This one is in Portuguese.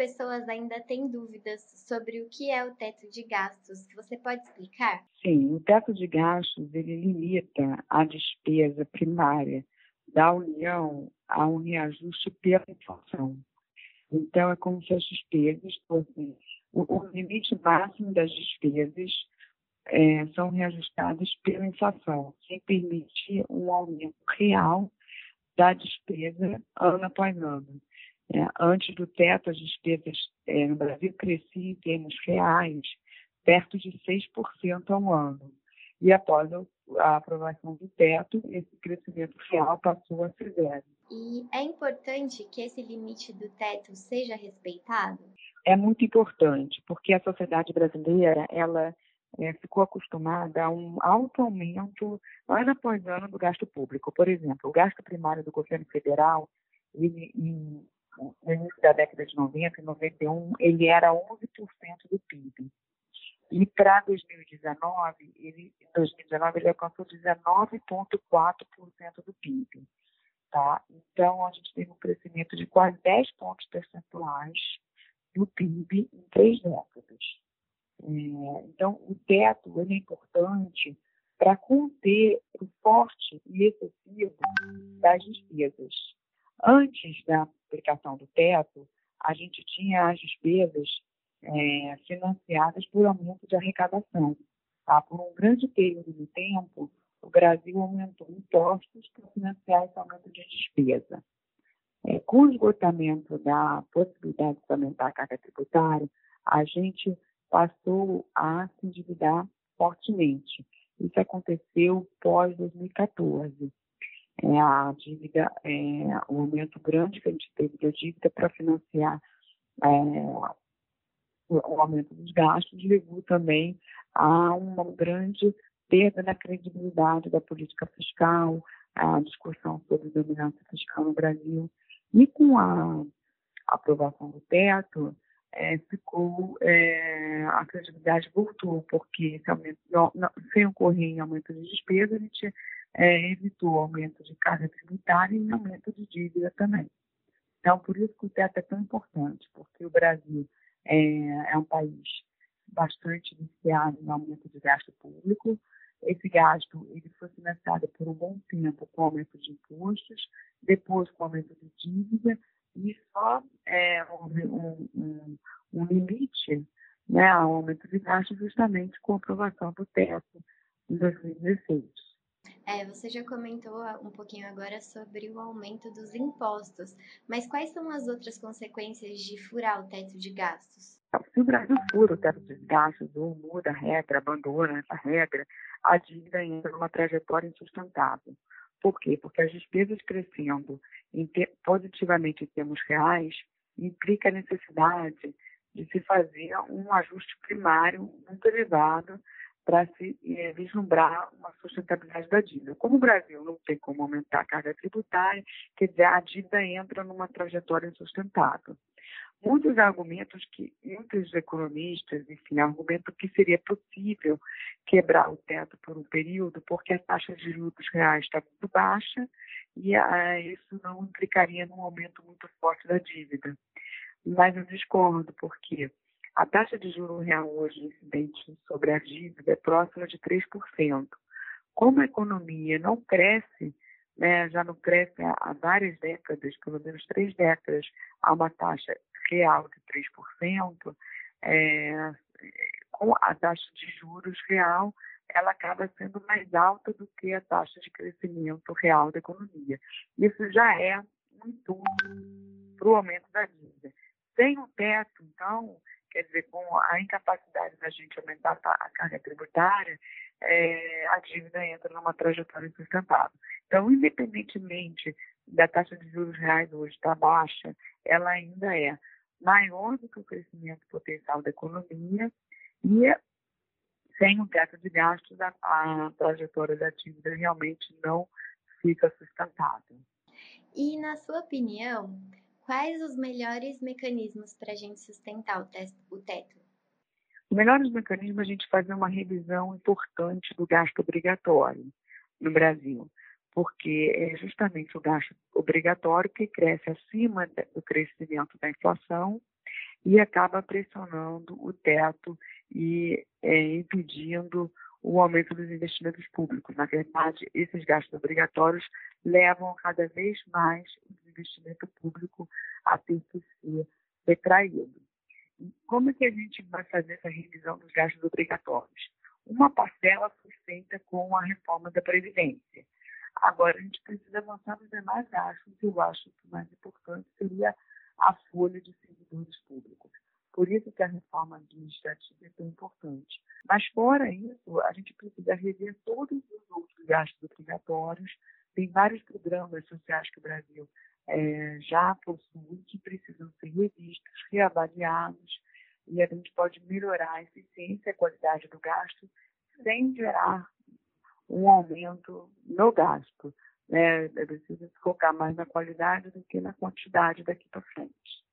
pessoas ainda têm dúvidas sobre o que é o teto de gastos. Você pode explicar? Sim, o teto de gastos ele limita a despesa primária da União a um reajuste pela inflação. Então, é como se as despesas fossem. O, limite máximo das despesas é, são reajustadas pela inflação, sem permitir um aumento real da despesa ano após ano. É, antes do teto, as despesas é, no Brasil cresciam em termos reais perto de 6% ao ano. E após a aprovação do teto, esse crescimento real passou a ser zero. E é importante que esse limite do teto seja respeitado? É muito importante, porque a sociedade brasileira ela é, ficou acostumada a um alto aumento ano após ano do gasto público. Por exemplo, o gasto primário do governo federal, ele, em, no início da década de 90, em 91, ele era 11% do PIB. E para 2019, ele, em 2019, ele alcançou 19,4% do PIB. Tá? Então, a gente teve um crescimento de quase 10 pontos percentuais do PIB em três décadas. É, então, o teto é importante para conter o forte e excessivo das despesas. Antes da aplicação do teto, a gente tinha as despesas é, financiadas por aumento de arrecadação. Tá? Por um grande período de tempo, o Brasil aumentou impostos para financiar esse aumento de despesa. É, com o esgotamento da possibilidade de aumentar a carga tributária, a gente passou a se endividar fortemente. Isso aconteceu pós 2014. É, a dívida, é, o aumento grande que a gente teve da dívida para financiar é, o aumento dos gastos levou também a uma grande perda da credibilidade da política fiscal, a discussão sobre dominância fiscal no Brasil. E com a aprovação do teto, é, ficou, é, a credibilidade voltou, porque esse aumento, não, não, sem ocorrer em aumento de despesa, a gente é, evitou aumento de carga tributária e aumento de dívida também. Então, por isso que o teto é tão importante, porque o Brasil é, é um país bastante viciado no aumento de gasto público. Esse gasto ele foi financiado por um bom tempo com aumento de impostos, depois com aumento de dívida, e só é, houve um, um, um limite né, ao aumento de gasto justamente com a aprovação do teto em 2016. É, você já comentou um pouquinho agora sobre o aumento dos impostos, mas quais são as outras consequências de furar o teto de gastos? Se o Brasil fura o teto de gastos ou muda a regra, abandona essa regra, a dívida entra numa trajetória insustentável. Por quê? Porque as despesas crescendo em positivamente em termos reais implica a necessidade de se fazer um ajuste primário muito elevado para se é, vislumbrar uma sustentabilidade da dívida. Como o Brasil não tem como aumentar a carga tributária, quer dizer, a dívida entra numa trajetória insustentável. Muitos argumentos que muitos economistas, enfim, argumentam que seria possível quebrar o teto por um período, porque a taxa de juros reais está muito baixa e ah, isso não implicaria num aumento muito forte da dívida. Mas eu discordo, porque a taxa de juros real hoje incidente sobre a dívida é próxima de 3%. Como a economia não cresce, né, já não cresce há várias décadas, pelo menos três décadas, a uma taxa real de 3%, é, com a taxa de juros real, ela acaba sendo mais alta do que a taxa de crescimento real da economia. Isso já é muito para o aumento da dívida. Sem o teto, então, quer dizer, com a incapacidade da gente aumentar a carga tributária, é, a dívida entra numa trajetória insustentável. Então, independentemente da taxa de juros reais hoje estar baixa, ela ainda é maior do que o crescimento potencial da economia e sem um teto de gastos, a, a trajetória da dívida realmente não fica sustentável. E, na sua opinião, Quais os melhores mecanismos para a gente sustentar o, teto? Os melhores mecanismos é a gente fazer uma revisão importante do gasto obrigatório no Brasil, porque é justamente o gasto obrigatório que cresce acima do crescimento da inflação e acaba pressionando o teto e é, impedindo o aumento dos investimentos públicos. Na verdade, esses gastos obrigatórios levam cada vez mais o investimento público a ter que ser retraído. Como é que a gente vai fazer essa revisão dos gastos obrigatórios? Uma parcela foi feita com a reforma da Previdência. Agora, a gente precisa avançar nos demais gastos, e eu acho que o mais importante seria a folha de servidores públicos. Por isso que a reforma administrativa é tão importante. Mas, fora isso, a gente precisa rever todos os outros gastos obrigatórios. Tem vários programas sociais que o Brasil é, já possui que precisam ser revistos, reavaliados, e a gente pode melhorar a eficiência e a qualidade do gasto sem gerar um aumento no gasto. Né? É preciso focar mais na qualidade do que na quantidade daqui para frente.